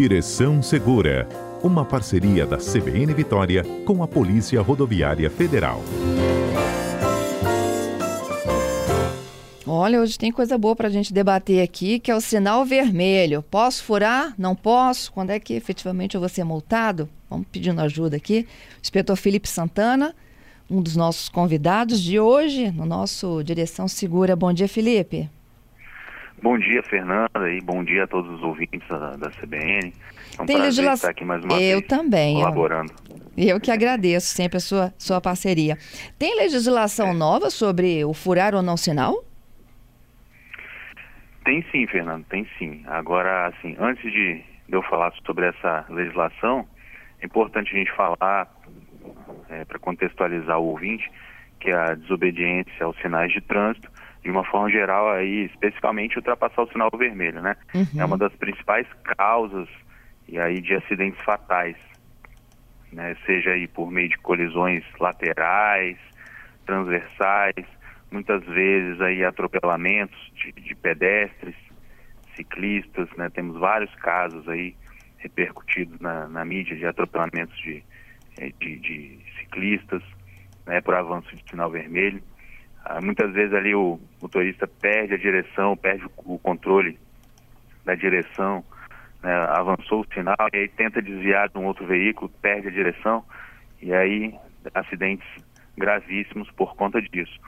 Direção Segura, uma parceria da CBN Vitória com a Polícia Rodoviária Federal. Olha, hoje tem coisa boa para a gente debater aqui, que é o sinal vermelho. Posso furar? Não posso? Quando é que efetivamente eu vou ser multado? Vamos pedindo ajuda aqui. O inspetor Felipe Santana, um dos nossos convidados de hoje, no nosso Direção Segura. Bom dia, Felipe. Bom dia, Fernanda, e bom dia a todos os ouvintes da, da CBN. É um Tem legislação. estar aqui mais uma eu vez. Também, colaborando. Eu, eu que agradeço sempre a sua, sua parceria. Tem legislação é. nova sobre o furar ou não sinal? Tem sim, Fernando, tem sim. Agora, assim, antes de eu falar sobre essa legislação, é importante a gente falar, é, para contextualizar o ouvinte, que a desobediência aos sinais de trânsito de uma forma geral aí, especificamente ultrapassar o sinal vermelho, né? Uhum. É uma das principais causas e aí de acidentes fatais, né? Seja aí por meio de colisões laterais, transversais, muitas vezes aí atropelamentos de, de pedestres, ciclistas, né? Temos vários casos aí repercutidos na, na mídia de atropelamentos de, de, de ciclistas, né? Por avanço de sinal vermelho. Ah, muitas vezes ali o motorista perde a direção, perde o controle da direção, né, avançou o sinal e aí tenta desviar de um outro veículo, perde a direção e aí acidentes gravíssimos por conta disso.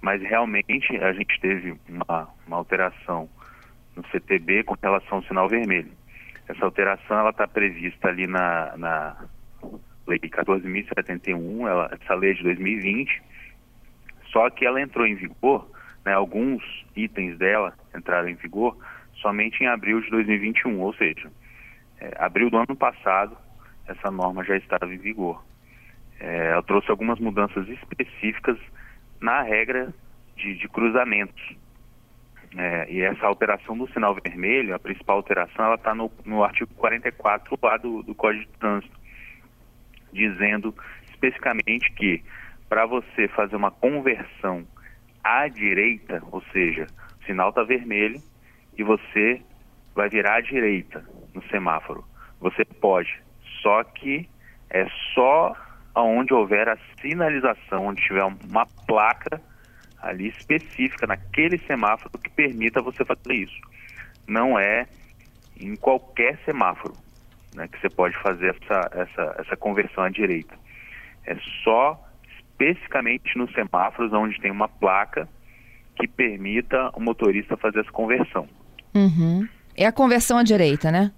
Mas realmente a gente teve uma, uma alteração no CTB com relação ao sinal vermelho. Essa alteração ela está prevista ali na, na Lei 14.071, ela, essa lei é de 2020 só que ela entrou em vigor, né, alguns itens dela entraram em vigor somente em abril de 2021, ou seja, é, abril do ano passado essa norma já estava em vigor. É, ela trouxe algumas mudanças específicas na regra de, de cruzamentos. É, e essa alteração do sinal vermelho, a principal alteração, ela está no, no artigo 44 lá do, do Código de Trânsito, dizendo especificamente que para você fazer uma conversão à direita, ou seja, o sinal está vermelho e você vai virar à direita no semáforo. Você pode, só que é só onde houver a sinalização, onde tiver uma placa ali específica naquele semáforo que permita você fazer isso. Não é em qualquer semáforo né, que você pode fazer essa, essa, essa conversão à direita. É só especificamente nos semáforos onde tem uma placa que permita o motorista fazer essa conversão. Uhum. É a conversão à direita, né?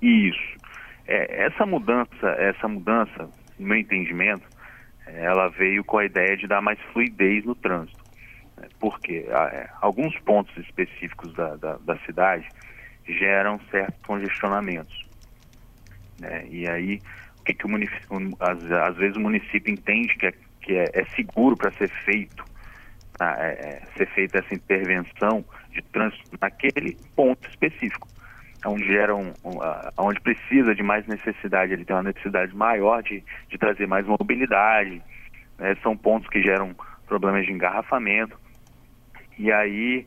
Isso. É, essa mudança, essa mudança, no meu entendimento, ela veio com a ideia de dar mais fluidez no trânsito. Né? Porque é, alguns pontos específicos da, da, da, cidade geram certos congestionamentos. Né? E aí que, que o município, às, às, vezes o município entende que é, que é, é seguro para ser feito, é, é, ser feita essa intervenção de trânsito naquele ponto específico, onde gera um, um, onde precisa de mais necessidade, ele tem uma necessidade maior de, de trazer mais mobilidade, né? são pontos que geram problemas de engarrafamento, e aí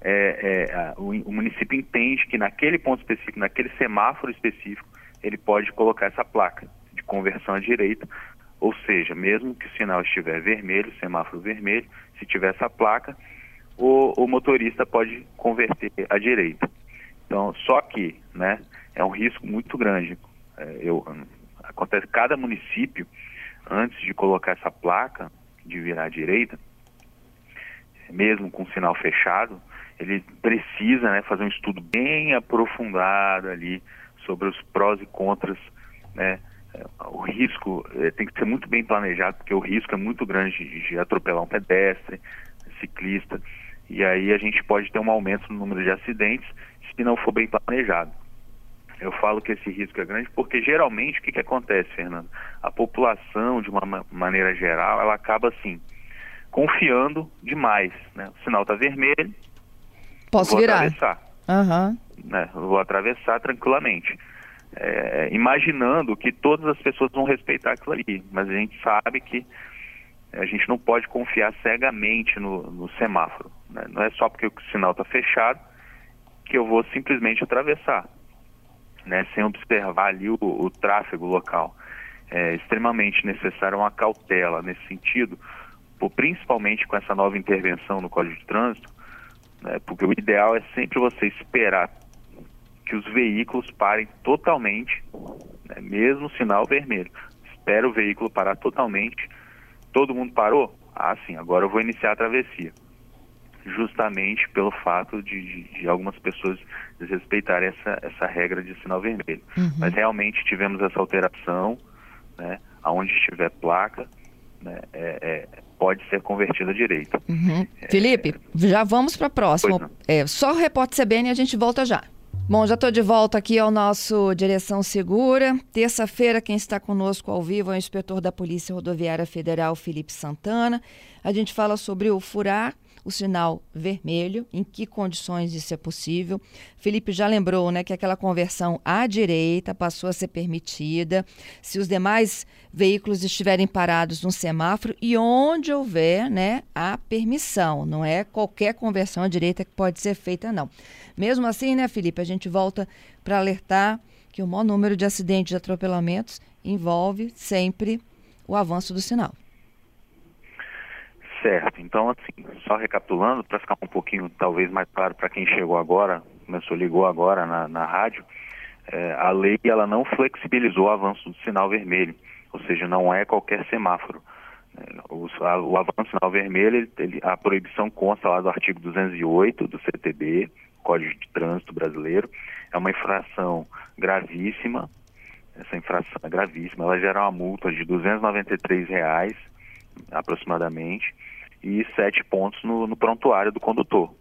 é, é, o, o, município entende que naquele ponto específico, naquele semáforo específico, ele pode colocar essa placa de conversão à direita, ou seja, mesmo que o sinal estiver vermelho, semáforo vermelho, se tiver essa placa, o, o motorista pode converter à direita. Então, só que, né, é um risco muito grande. É, eu, acontece cada município, antes de colocar essa placa de virar à direita, mesmo com o sinal fechado, ele precisa né, fazer um estudo bem aprofundado ali sobre os prós e contras, né? É, o risco é, tem que ser muito bem planejado, porque o risco é muito grande de, de atropelar um pedestre, ciclista, e aí a gente pode ter um aumento no número de acidentes se não for bem planejado. Eu falo que esse risco é grande porque geralmente o que, que acontece, Fernando? A população, de uma maneira geral, ela acaba assim, confiando demais. Né? O sinal está vermelho, Posso vou virar. atravessar. Uhum né? vou atravessar tranquilamente. É, imaginando que todas as pessoas vão respeitar aquilo ali, mas a gente sabe que a gente não pode confiar cegamente no, no semáforo. Né? Não é só porque o sinal está fechado que eu vou simplesmente atravessar. né, sem observar ali o, o tráfego local. É extremamente necessária uma cautela nesse sentido, por, principalmente com essa nova intervenção no Código de Trânsito, né, porque o ideal é sempre você esperar que os veículos parem totalmente, né, mesmo sinal vermelho. Espera o veículo parar totalmente. Todo mundo parou? Ah, sim, agora eu vou iniciar a travessia. Justamente pelo fato de, de, de algumas pessoas desrespeitarem essa, essa regra de sinal vermelho. Uhum. Mas realmente tivemos essa alteração, né, onde estiver placa, né, é, é, pode ser convertida à direita. Uhum. É, Felipe, já vamos para a próxima. É, só o repórter CBN e a gente volta já. Bom, já estou de volta aqui ao nosso Direção Segura. Terça-feira, quem está conosco ao vivo é o inspetor da Polícia Rodoviária Federal, Felipe Santana. A gente fala sobre o furar o sinal vermelho, em que condições isso é possível. Felipe já lembrou né, que aquela conversão à direita passou a ser permitida se os demais veículos estiverem parados no semáforo e onde houver né, a permissão. Não é qualquer conversão à direita que pode ser feita, não. Mesmo assim, né, Felipe, a gente volta para alertar que o maior número de acidentes e atropelamentos envolve sempre o avanço do sinal. Certo. Então, assim, só recapitulando, para ficar um pouquinho, talvez, mais claro para quem chegou agora, começou, ligou agora na, na rádio, é, a lei ela não flexibilizou o avanço do sinal vermelho, ou seja, não é qualquer semáforo. É, o, a, o avanço do sinal vermelho, ele, ele, a proibição consta lá do artigo 208 do CTB, Código de Trânsito Brasileiro, é uma infração gravíssima, essa infração é gravíssima, ela gera uma multa de 293 reais, aproximadamente, e sete pontos no, no prontuário do condutor.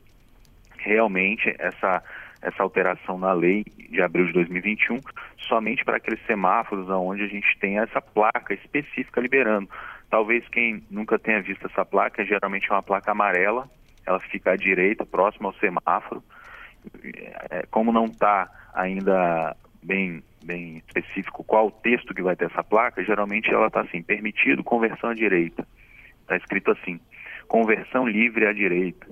Realmente, essa, essa alteração na lei de abril de 2021, somente para aqueles semáforos onde a gente tem essa placa específica liberando. Talvez quem nunca tenha visto essa placa, geralmente é uma placa amarela, ela fica à direita, próxima ao semáforo. É, como não está ainda bem, bem específico qual o texto que vai ter essa placa, geralmente ela está assim, permitido conversão à direita. Está escrito assim conversão livre à direita.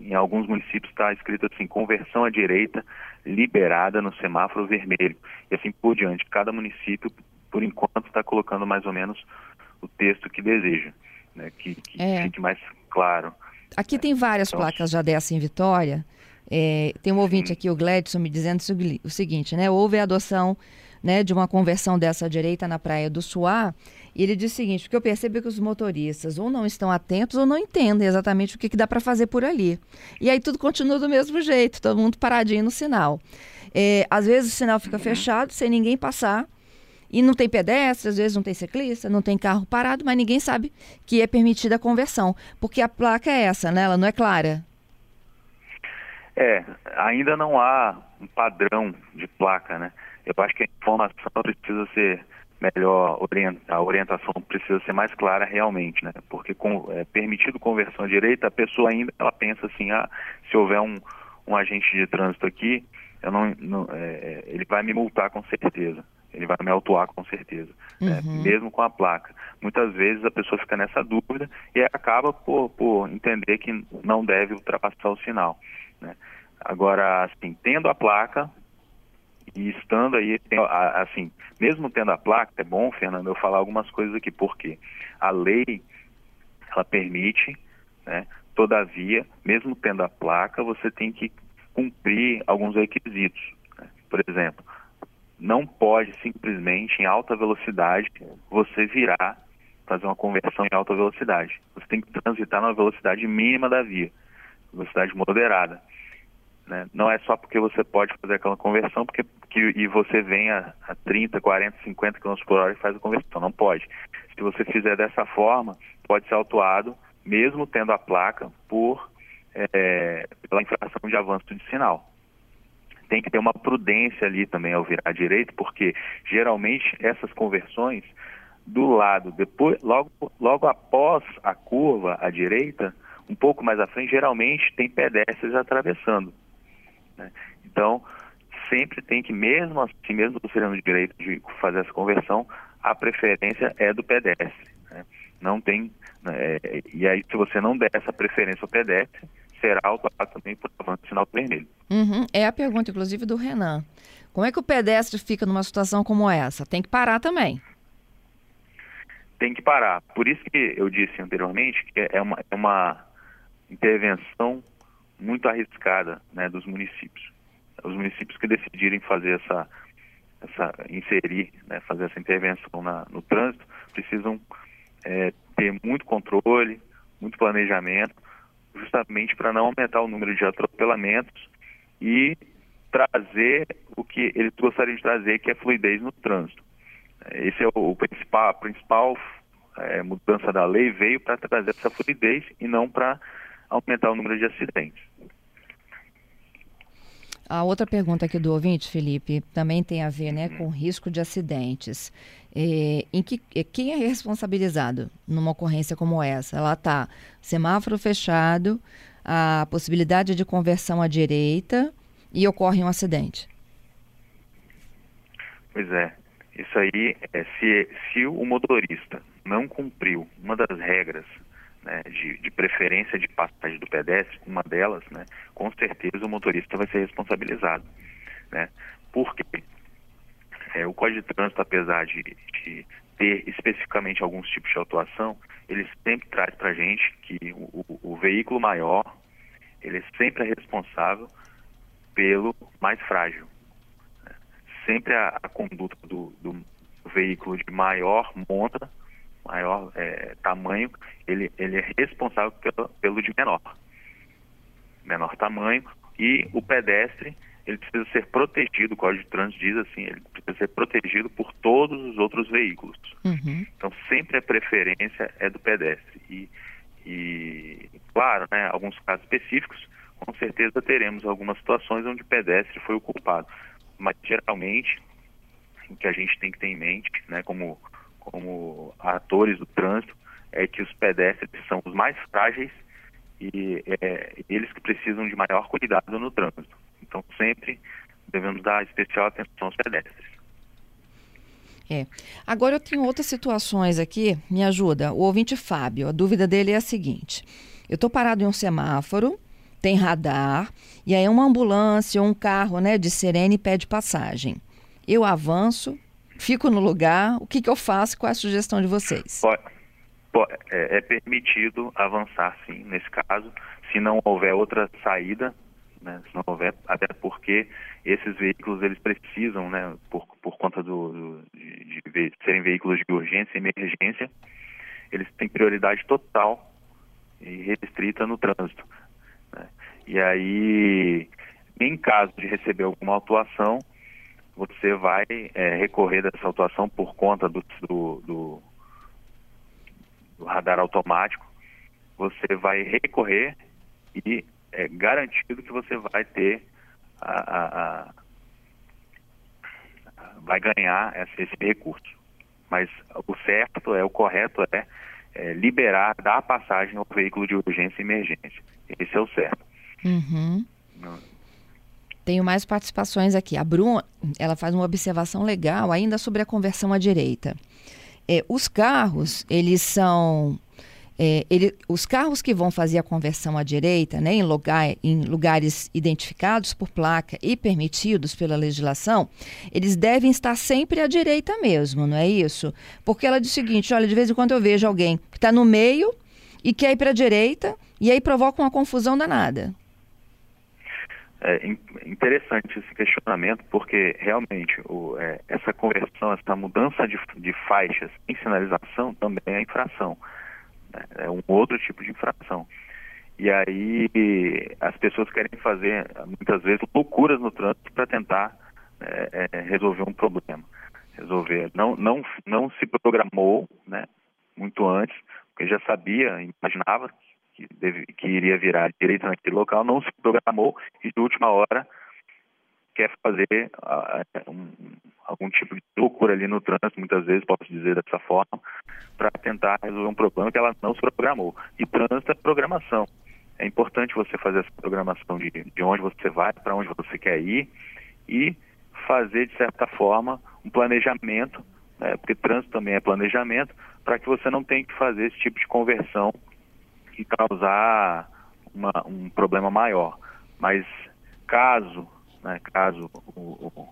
Em alguns municípios está escrito assim, conversão à direita liberada no semáforo vermelho. E assim por diante. Cada município, por enquanto, está colocando mais ou menos o texto que deseja, né? que, que é. fique mais claro. Aqui tem várias então, placas já dessa em Vitória. É, tem um ouvinte sim. aqui, o Gledson, me dizendo o seguinte, né? Houve a adoção né, de uma conversão dessa direita na Praia do Suá e ele diz o seguinte, porque eu percebo que os motoristas ou não estão atentos ou não entendem exatamente o que, que dá para fazer por ali. E aí tudo continua do mesmo jeito, todo mundo paradinho no sinal. É, às vezes o sinal fica fechado, sem ninguém passar, e não tem pedestre, às vezes não tem ciclista, não tem carro parado, mas ninguém sabe que é permitida a conversão, porque a placa é essa, né? Ela não é clara. É, ainda não há um padrão de placa, né? Eu acho que a informação precisa ser melhor orientar, a orientação precisa ser mais clara realmente, né? Porque com é, permitido conversão à direita, a pessoa ainda ela pensa assim, ah, se houver um, um agente de trânsito aqui, eu não, não é, é ele vai me multar com certeza, ele vai me autuar com certeza, né? uhum. né? mesmo com a placa. Muitas vezes a pessoa fica nessa dúvida e acaba por, por entender que não deve ultrapassar o sinal, né? Agora, assim, tendo a placa, e estando aí, assim, mesmo tendo a placa, é bom, Fernando, eu falar algumas coisas aqui, porque a lei, ela permite, né, todavia, mesmo tendo a placa, você tem que cumprir alguns requisitos. Né? Por exemplo, não pode simplesmente em alta velocidade você virar, fazer uma conversão em alta velocidade. Você tem que transitar na velocidade mínima da via, velocidade moderada. Né? Não é só porque você pode fazer aquela conversão porque, que, e você vem a, a 30, 40, 50 km por hora e faz a conversão. Não pode. Se você fizer dessa forma, pode ser autuado, mesmo tendo a placa, por é, pela infração de avanço de sinal. Tem que ter uma prudência ali também ao virar à direita, porque geralmente essas conversões do lado, depois, logo, logo após a curva à direita, um pouco mais à frente, geralmente tem pedestres atravessando. Né? Então, sempre tem que, mesmo assim, mesmo você tendo o direito de fazer essa conversão, a preferência é do pedestre. Né? Não tem. Né, é, e aí, se você não der essa preferência ao pedestre, será autuado também por avanço sinal vermelho. Uhum. É a pergunta, inclusive, do Renan. Como é que o pedestre fica numa situação como essa? Tem que parar também. Tem que parar. Por isso que eu disse anteriormente que é uma, é uma intervenção muito arriscada né, dos municípios. Os municípios que decidirem fazer essa, essa inserir, né, fazer essa intervenção na, no trânsito, precisam é, ter muito controle, muito planejamento, justamente para não aumentar o número de atropelamentos e trazer o que eles gostariam de trazer, que é fluidez no trânsito. Esse é o principal, a principal é, mudança da lei veio para trazer essa fluidez e não para aumentar o número de acidentes. A outra pergunta aqui do ouvinte, Felipe, também tem a ver né, com risco de acidentes. É, em que, é, quem é responsabilizado numa ocorrência como essa? Ela está semáforo fechado, a possibilidade de conversão à direita e ocorre um acidente. Pois é. Isso aí, é, se, se o motorista não cumpriu uma das regras né, de, de, preferência de passagem do pedestre, uma delas, né, com certeza o motorista vai ser responsabilizado. Né? Porque é, o Código de Trânsito, apesar de, de, ter especificamente alguns tipos de autuação, ele sempre traz para a gente que o, o, o, veículo maior, ele sempre é responsável pelo mais frágil. Né? Sempre a, a conduta do, do veículo de maior monta maior é, tamanho, ele, ele é responsável pelo, pelo de menor. Menor tamanho. E o pedestre, ele precisa ser protegido, o Código de Trânsito diz assim, ele precisa ser protegido por todos os outros veículos. Uhum. Então, sempre a preferência é do pedestre. E, e, claro, né, alguns casos específicos, com certeza teremos algumas situações onde o pedestre foi o culpado. Mas, geralmente, o que a gente tem que ter em mente, né, como como atores do trânsito, é que os pedestres são os mais frágeis e é, eles que precisam de maior cuidado no trânsito. Então, sempre devemos dar especial atenção aos pedestres. É. Agora eu tenho outras situações aqui, me ajuda. O ouvinte Fábio, a dúvida dele é a seguinte: eu estou parado em um semáforo, tem radar, e aí uma ambulância ou um carro né, de sirene pede passagem. Eu avanço, fico no lugar, o que, que eu faço? Qual é a sugestão de vocês? Pode, pode, é, é, permitido avançar, sim, nesse caso, se não houver outra saída, né, se não houver, até porque esses veículos eles precisam, né, por, por conta do, do de, de, serem veículos de urgência e emergência, eles têm prioridade total e restrita no trânsito. Né? E aí, em caso de receber alguma autuação, você vai é, recorrer dessa autuação por conta do, do, do, do, radar automático, você vai recorrer e é garantido que você vai ter a, a, a vai ganhar esse, esse, recurso. Mas o certo é, o correto é, é, liberar, dar passagem ao veículo de urgência e emergência. Esse é o certo. Uhum. Tenho mais participações aqui. A Bruna, ela faz uma observação legal ainda sobre a conversão à direita. É, os carros, eles são é, ele, os carros que vão fazer a conversão à direita, né, em, lugar, em, lugares identificados por placa e permitidos pela legislação, eles devem estar sempre à direita mesmo, não é isso? Porque ela diz o seguinte: olha, de vez em quando eu vejo alguém que está no meio e quer ir para a direita e aí provoca uma confusão danada. É interessante esse questionamento, porque realmente o, é, essa conversão, essa mudança de, de faixas em sinalização também é infração. Né? É um outro tipo de infração. E aí as pessoas querem fazer, muitas vezes, loucuras no trânsito para tentar é, é, resolver um problema. Resolver. Não, não, não se programou né, muito antes, porque já sabia, imaginava que, deve, que iria virar direita naquele local, não se programou e de última hora quer fazer uh, um, algum tipo de loucura ali no trânsito, muitas vezes posso dizer dessa forma, para tentar resolver um problema que ela não se programou. E trânsito é programação. É importante você fazer essa programação de, de onde você vai, para onde você quer ir e fazer, de certa forma, um planejamento, né, porque trânsito também é planejamento, para que você não tenha que fazer esse tipo de conversão e causar uma, um problema maior. Mas caso, né, caso o, o,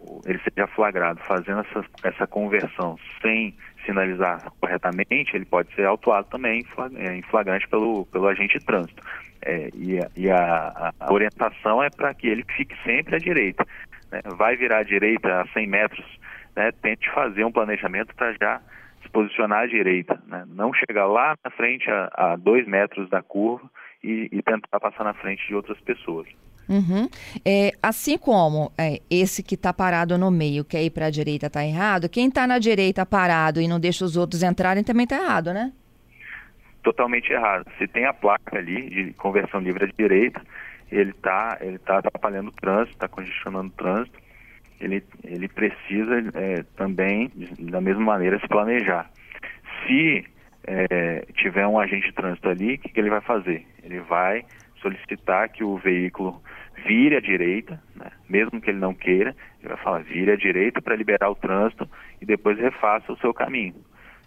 o, ele seja flagrado fazendo essa, essa conversão sem sinalizar corretamente, ele pode ser autuado também em flagrante pelo, pelo agente de trânsito. É, e, a, e a, a, orientação é para que ele fique sempre à direita. Né? Vai virar à direita a 100 metros, né? tente fazer um planejamento para já se posicionar à direita. Né? Não chegar lá na frente a, a dois metros da curva e, e tentar passar na frente de outras pessoas. Uhum. É, assim como é, esse que está parado no meio quer ir para a direita está errado, quem está na direita parado e não deixa os outros entrarem também está errado, né? Totalmente errado. Se tem a placa ali de conversão livre à direita, ele está ele tá atrapalhando o trânsito, está congestionando o trânsito. Ele, ele precisa é, também, da mesma maneira, se planejar. Se é, tiver um agente de trânsito ali, o que, que ele vai fazer? Ele vai solicitar que o veículo vire à direita, né? mesmo que ele não queira, ele vai falar vire à direita para liberar o trânsito e depois refaça o seu caminho.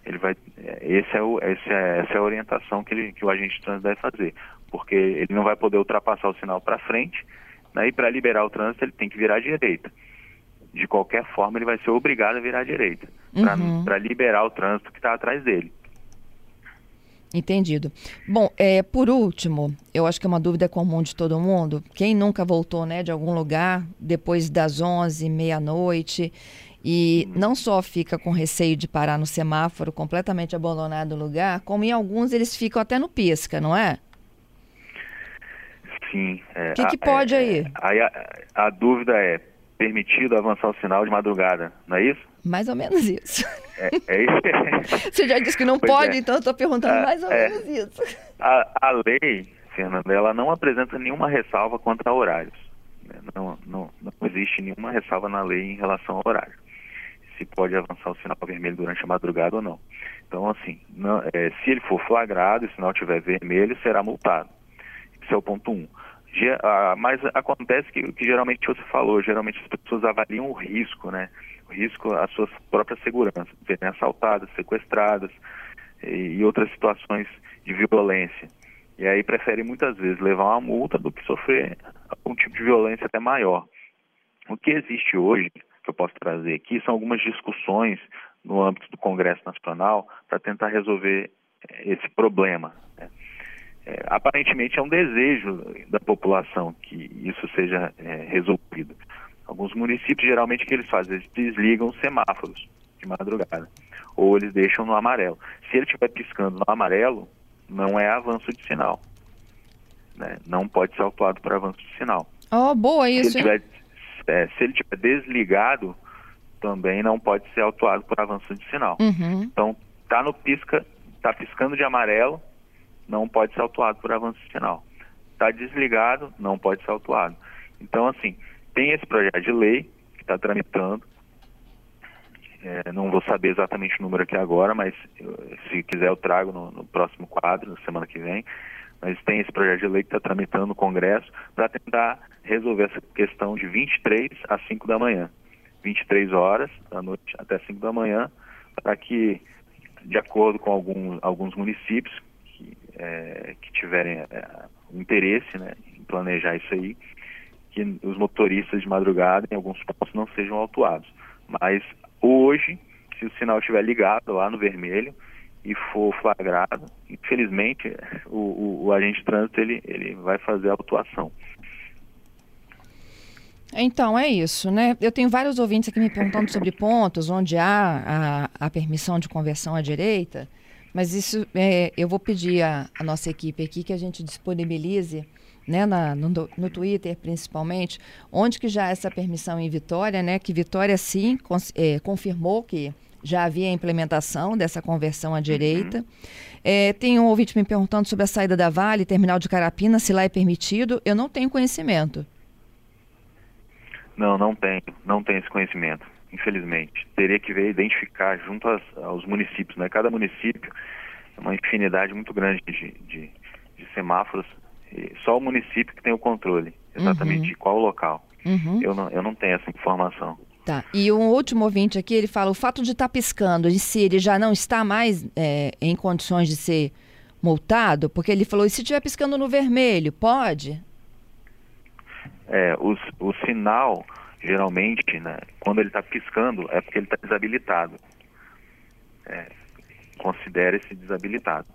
Ele vai, é, esse é o, esse é, essa é a orientação que, ele, que o agente de trânsito deve fazer, porque ele não vai poder ultrapassar o sinal para frente, né? e para liberar o trânsito ele tem que virar à direita. De qualquer forma, ele vai ser obrigado a virar à direita, uhum. para liberar o trânsito que está atrás dele. Entendido. Bom, é, por último, eu acho que é uma dúvida comum de todo mundo. Quem nunca voltou né, de algum lugar depois das 11, meia-noite e uhum. não só fica com receio de parar no semáforo completamente abandonado o lugar, como em alguns eles ficam até no pisca, não é? Sim. O é, que, que, pode é, aí? Aí a, a dúvida é, permitido avançar o sinal de madrugada, não é isso? Mais ou menos isso. É, é isso. Você já disse que não pois pode, é. então eu estou perguntando ah, mais ou é. menos isso. A, a lei, Fernanda, ela não apresenta nenhuma ressalva quanto a horários. Né? Não, não, não existe nenhuma ressalva na lei em relação ao horário. Se pode avançar o sinal vermelho durante a madrugada ou não. Então, assim, não, é, se ele for flagrado e o sinal estiver vermelho, será multado. Esse é o ponto 1. Um. Ah, mas acontece que, que geralmente você falou, geralmente as pessoas avaliam o risco, né? O risco à sua própria segurança, serem assaltadas, sequestradas e, e outras situações de violência. E aí preferem muitas vezes levar uma multa do que sofrer algum tipo de violência até maior. O que existe hoje, que eu posso trazer aqui, são algumas discussões no âmbito do Congresso Nacional para tentar resolver esse problema. É, aparentemente é um desejo da população que isso seja é, resolvido. Alguns municípios, geralmente, o que eles fazem? Eles desligam os semáforos de madrugada, ou eles deixam no amarelo. Se ele estiver piscando no amarelo, não é avanço de sinal. Né? Não pode ser autuado por avanço de sinal. Oh, boa isso, se ele, tiver, é, se ele tiver desligado, também não pode ser autuado por avanço de sinal. Uhum. Então, tá no pisca, tá piscando de amarelo, não pode ser autuado por avanço sinal. Está desligado, não pode ser autuado. Então, assim, tem esse projeto de lei que está tramitando. É, não vou saber exatamente o número aqui agora, mas se quiser eu trago no, no, próximo quadro, na semana que vem. Mas tem esse projeto de lei que está tramitando no Congresso para tentar resolver essa questão de 23 às 5 da manhã. 23 horas da noite até 5 da manhã, para que, de acordo com algum, alguns municípios, é, que tiverem é, interesse né, em planejar isso aí, que os motoristas de madrugada em alguns pontos não sejam autuados. Mas hoje, se o sinal estiver ligado lá no vermelho e for flagrado, infelizmente o, o, o agente de trânsito ele, ele vai fazer a autuação. Então, é isso, né? Eu tenho vários ouvintes aqui me perguntando sobre pontos onde há a, a permissão de conversão à direita. Mas isso, é, eu vou pedir à, nossa equipe aqui que a gente disponibilize, né, na, no, no, Twitter principalmente, onde que já essa permissão em Vitória, né, que Vitória sim é, confirmou que já havia a implementação dessa conversão à uhum. direita. Uhum. É, tem um ouvinte me perguntando sobre a saída da Vale, terminal de Carapina, se lá é permitido. Eu não tenho conhecimento. Não, não tenho, não tenho esse conhecimento infelizmente. Teria que ver identificar junto aos, aos municípios, né? Cada município é uma infinidade muito grande de, de, de semáforos. E só o município que tem o controle, exatamente uhum. de qual local. Uhum. Eu, não, eu não tenho essa informação. Tá. E um último ouvinte aqui, ele fala, o fato de estar tá piscando, em si ele já não está mais é, em condições de ser multado? Porque ele falou, e se estiver piscando no vermelho, pode? É, o, o sinal, geralmente, né, quando ele está piscando, é porque ele está desabilitado. É, Considere-se desabilitado.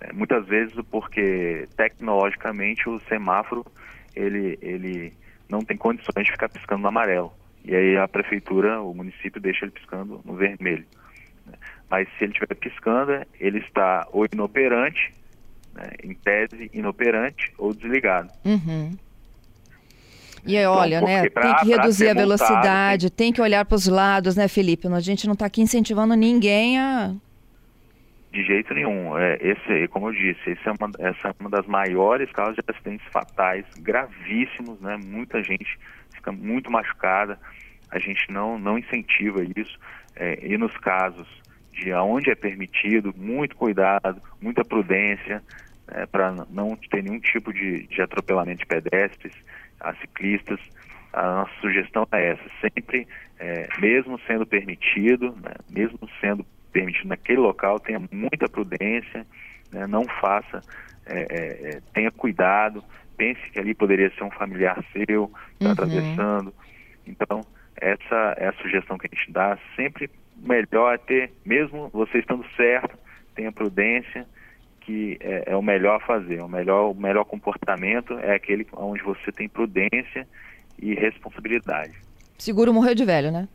É, muitas vezes porque tecnologicamente o semáforo ele, ele não tem condições de ficar piscando no amarelo. E aí a prefeitura, o município deixa ele piscando no vermelho. Mas se ele estiver piscando, ele está ou inoperante, né, em tese inoperante, ou desligado. Uhum. E aí, então, olha, né, pra, tem que reduzir a velocidade, tem... tem que olhar para os lados, né, Felipe? A gente não está aqui incentivando ninguém a de jeito nenhum. É, esse, como eu disse, esse é uma, essa é uma das maiores causas de acidentes fatais, gravíssimos, né? Muita gente fica muito machucada. A gente não, não incentiva isso. É, e nos casos de aonde é permitido, muito cuidado, muita prudência, é, para não ter nenhum tipo de, de atropelamento de pedestres, a ciclistas. A nossa sugestão é essa, sempre, é, mesmo sendo permitido, né, mesmo sendo permitido naquele local, tenha muita prudência, né, não faça, é, é, é, tenha cuidado, pense que ali poderia ser um familiar seu, está uhum. atravessando. Então, essa é a sugestão que a gente dá. Sempre melhor é ter, mesmo você estando certo, tenha prudência, que é, é, o melhor a fazer. O melhor, o melhor comportamento é aquele onde você tem prudência e responsabilidade. Seguro morreu de velho, né?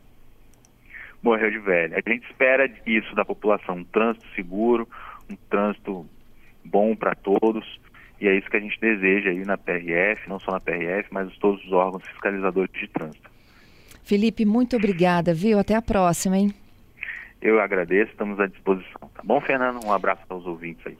morreu de velho. A gente espera isso da população, um trânsito seguro, um trânsito bom para todos, e é isso que a gente deseja aí na PRF, não só na PRF, mas todos os órgãos fiscalizadores de trânsito. Felipe, muito obrigada, viu? Até a próxima, hein? Eu agradeço, estamos à disposição. Tá bom, Fernando? Um abraço aos ouvintes aí.